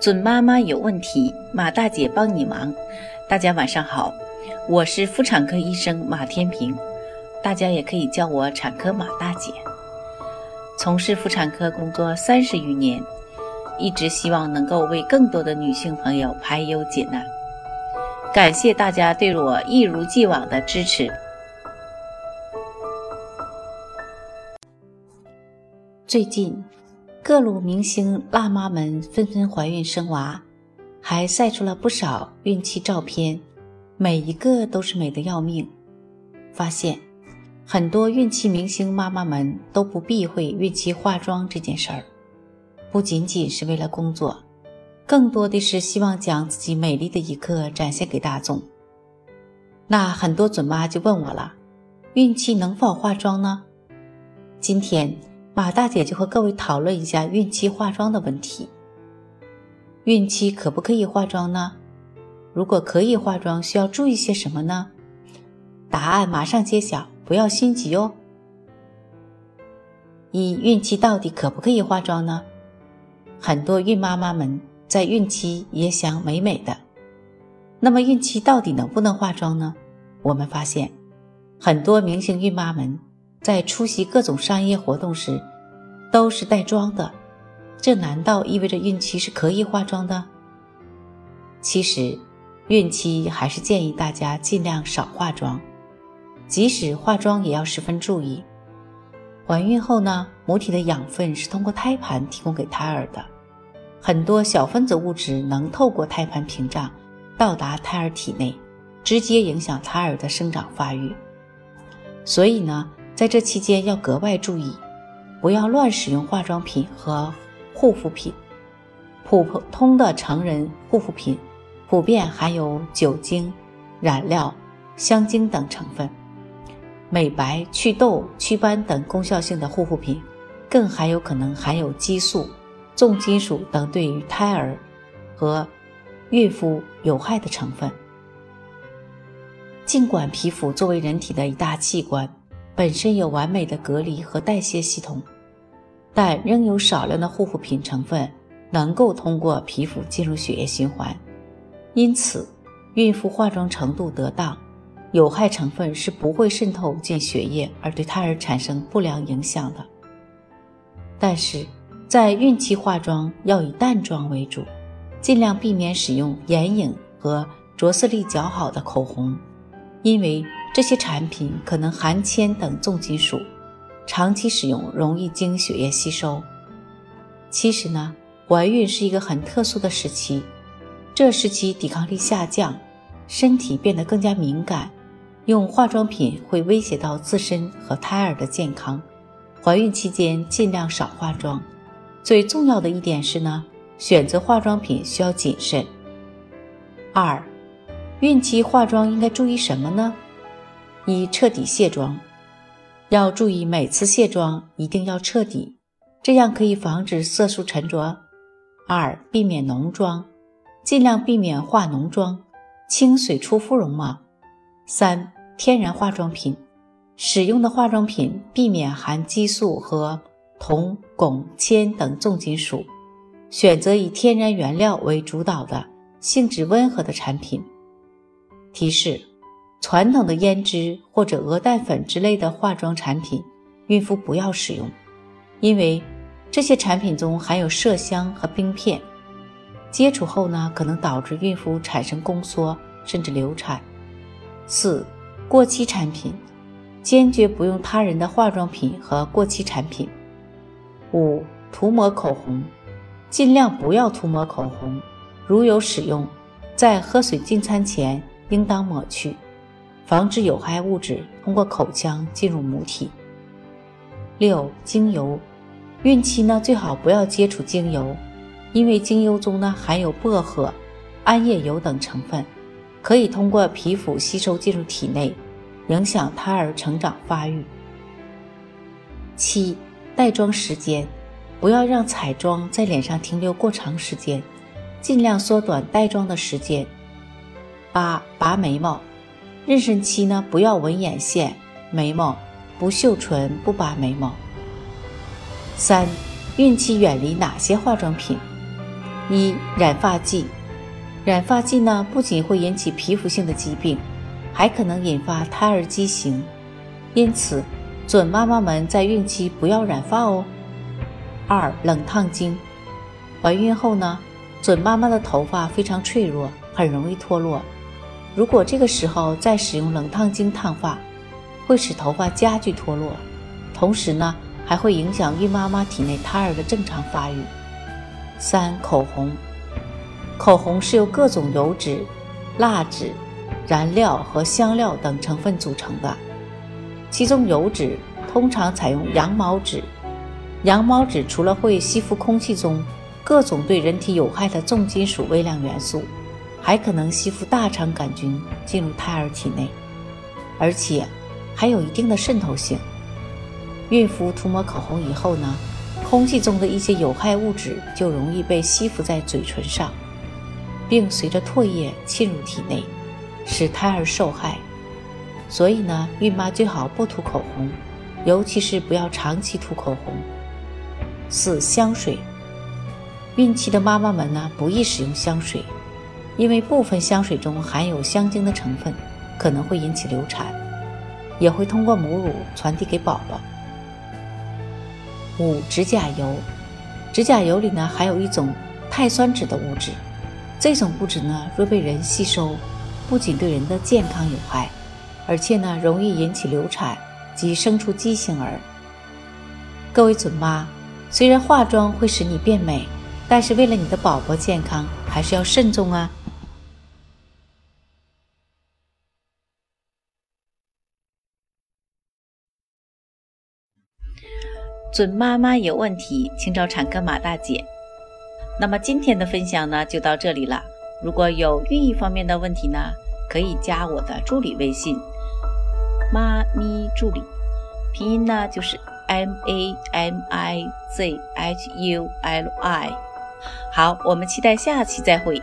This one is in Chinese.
准妈妈有问题，马大姐帮你忙。大家晚上好，我是妇产科医生马天平，大家也可以叫我产科马大姐。从事妇产科工作三十余年，一直希望能够为更多的女性朋友排忧解难。感谢大家对我一如既往的支持。最近。各路明星辣妈们纷纷怀孕生娃，还晒出了不少孕期照片，每一个都是美得要命。发现很多孕期明星妈妈们都不避讳孕期化妆这件事儿，不仅仅是为了工作，更多的是希望将自己美丽的一刻展现给大众。那很多准妈就问我了：孕期能否化妆呢？今天。马大姐就和各位讨论一下孕期化妆的问题。孕期可不可以化妆呢？如果可以化妆，需要注意些什么呢？答案马上揭晓，不要心急哦。一、孕期到底可不可以化妆呢？很多孕妈妈们在孕期也想美美的，那么孕期到底能不能化妆呢？我们发现，很多明星孕妈们。在出席各种商业活动时，都是带妆的，这难道意味着孕期是可以化妆的？其实，孕期还是建议大家尽量少化妆，即使化妆也要十分注意。怀孕后呢，母体的养分是通过胎盘提供给胎儿的，很多小分子物质能透过胎盘屏障到达胎儿体内，直接影响胎儿的生长发育。所以呢。在这期间要格外注意，不要乱使用化妆品和护肤品。普通的成人护肤品普遍含有酒精、染料、香精等成分；美白、祛痘、祛斑等功效性的护肤品，更还有可能含有激素、重金属等对于胎儿和孕妇有害的成分。尽管皮肤作为人体的一大器官，本身有完美的隔离和代谢系统，但仍有少量的护肤品成分能够通过皮肤进入血液循环。因此，孕妇化妆程度得当，有害成分是不会渗透进血液而对胎儿产生不良影响的。但是，在孕期化妆要以淡妆为主，尽量避免使用眼影和着色力较好的口红，因为。这些产品可能含铅等重金属，长期使用容易经血液吸收。其实呢，怀孕是一个很特殊的时期，这时期抵抗力下降，身体变得更加敏感，用化妆品会威胁到自身和胎儿的健康。怀孕期间尽量少化妆。最重要的一点是呢，选择化妆品需要谨慎。二，孕期化妆应该注意什么呢？一彻底卸妆，要注意每次卸妆一定要彻底，这样可以防止色素沉着。二避免浓妆，尽量避免化浓妆，清水出肤容貌。三天然化妆品，使用的化妆品避免含激素和铜、汞、铅等重金属，选择以天然原料为主导的性质温和的产品。提示。传统的胭脂或者鹅蛋粉之类的化妆产品，孕妇不要使用，因为这些产品中含有麝香和冰片，接触后呢可能导致孕妇产生宫缩甚至流产。四、过期产品，坚决不用他人的化妆品和过期产品。五、涂抹口红，尽量不要涂抹口红，如有使用，在喝水进餐前应当抹去。防止有害物质通过口腔进入母体。六、精油，孕期呢最好不要接触精油，因为精油中呢含有薄荷、桉叶油等成分，可以通过皮肤吸收进入体内，影响胎儿成长发育。七、带妆时间，不要让彩妆在脸上停留过长时间，尽量缩短带妆的时间。八、拔眉毛。妊娠期呢，不要纹眼线、眉毛，不绣唇，不拔眉毛。三、孕期远离哪些化妆品？一、染发剂。染发剂呢，不仅会引起皮肤性的疾病，还可能引发胎儿畸形。因此，准妈妈们在孕期不要染发哦。二、冷烫精。怀孕后呢，准妈妈的头发非常脆弱，很容易脱落。如果这个时候再使用冷烫精烫发，会使头发加剧脱落，同时呢，还会影响孕妈妈体内胎儿的正常发育。三、口红。口红是由各种油脂、蜡质、燃料和香料等成分组成的。其中，油脂通常采用羊毛脂。羊毛脂除了会吸附空气中各种对人体有害的重金属微量元素，还可能吸附大肠杆菌进入胎儿体内，而且还有一定的渗透性。孕妇涂抹口红以后呢，空气中的一些有害物质就容易被吸附在嘴唇上。并随着唾液浸入体内，使胎儿受害。所以呢，孕妈最好不涂口红，尤其是不要长期涂口红。四、香水。孕期的妈妈们呢，不宜使用香水，因为部分香水中含有香精的成分，可能会引起流产，也会通过母乳传递给宝宝。五、指甲油。指甲油里呢，含有一种碳酸酯的物质。这种物质呢，若被人吸收，不仅对人的健康有害，而且呢，容易引起流产及生出畸形儿。各位准妈，虽然化妆会使你变美，但是为了你的宝宝健康，还是要慎重啊！准妈妈有问题，请找产科马大姐。那么今天的分享呢就到这里了。如果有孕育方面的问题呢，可以加我的助理微信“妈咪助理”，拼音呢就是 M A M I Z H U L I。好，我们期待下期再会。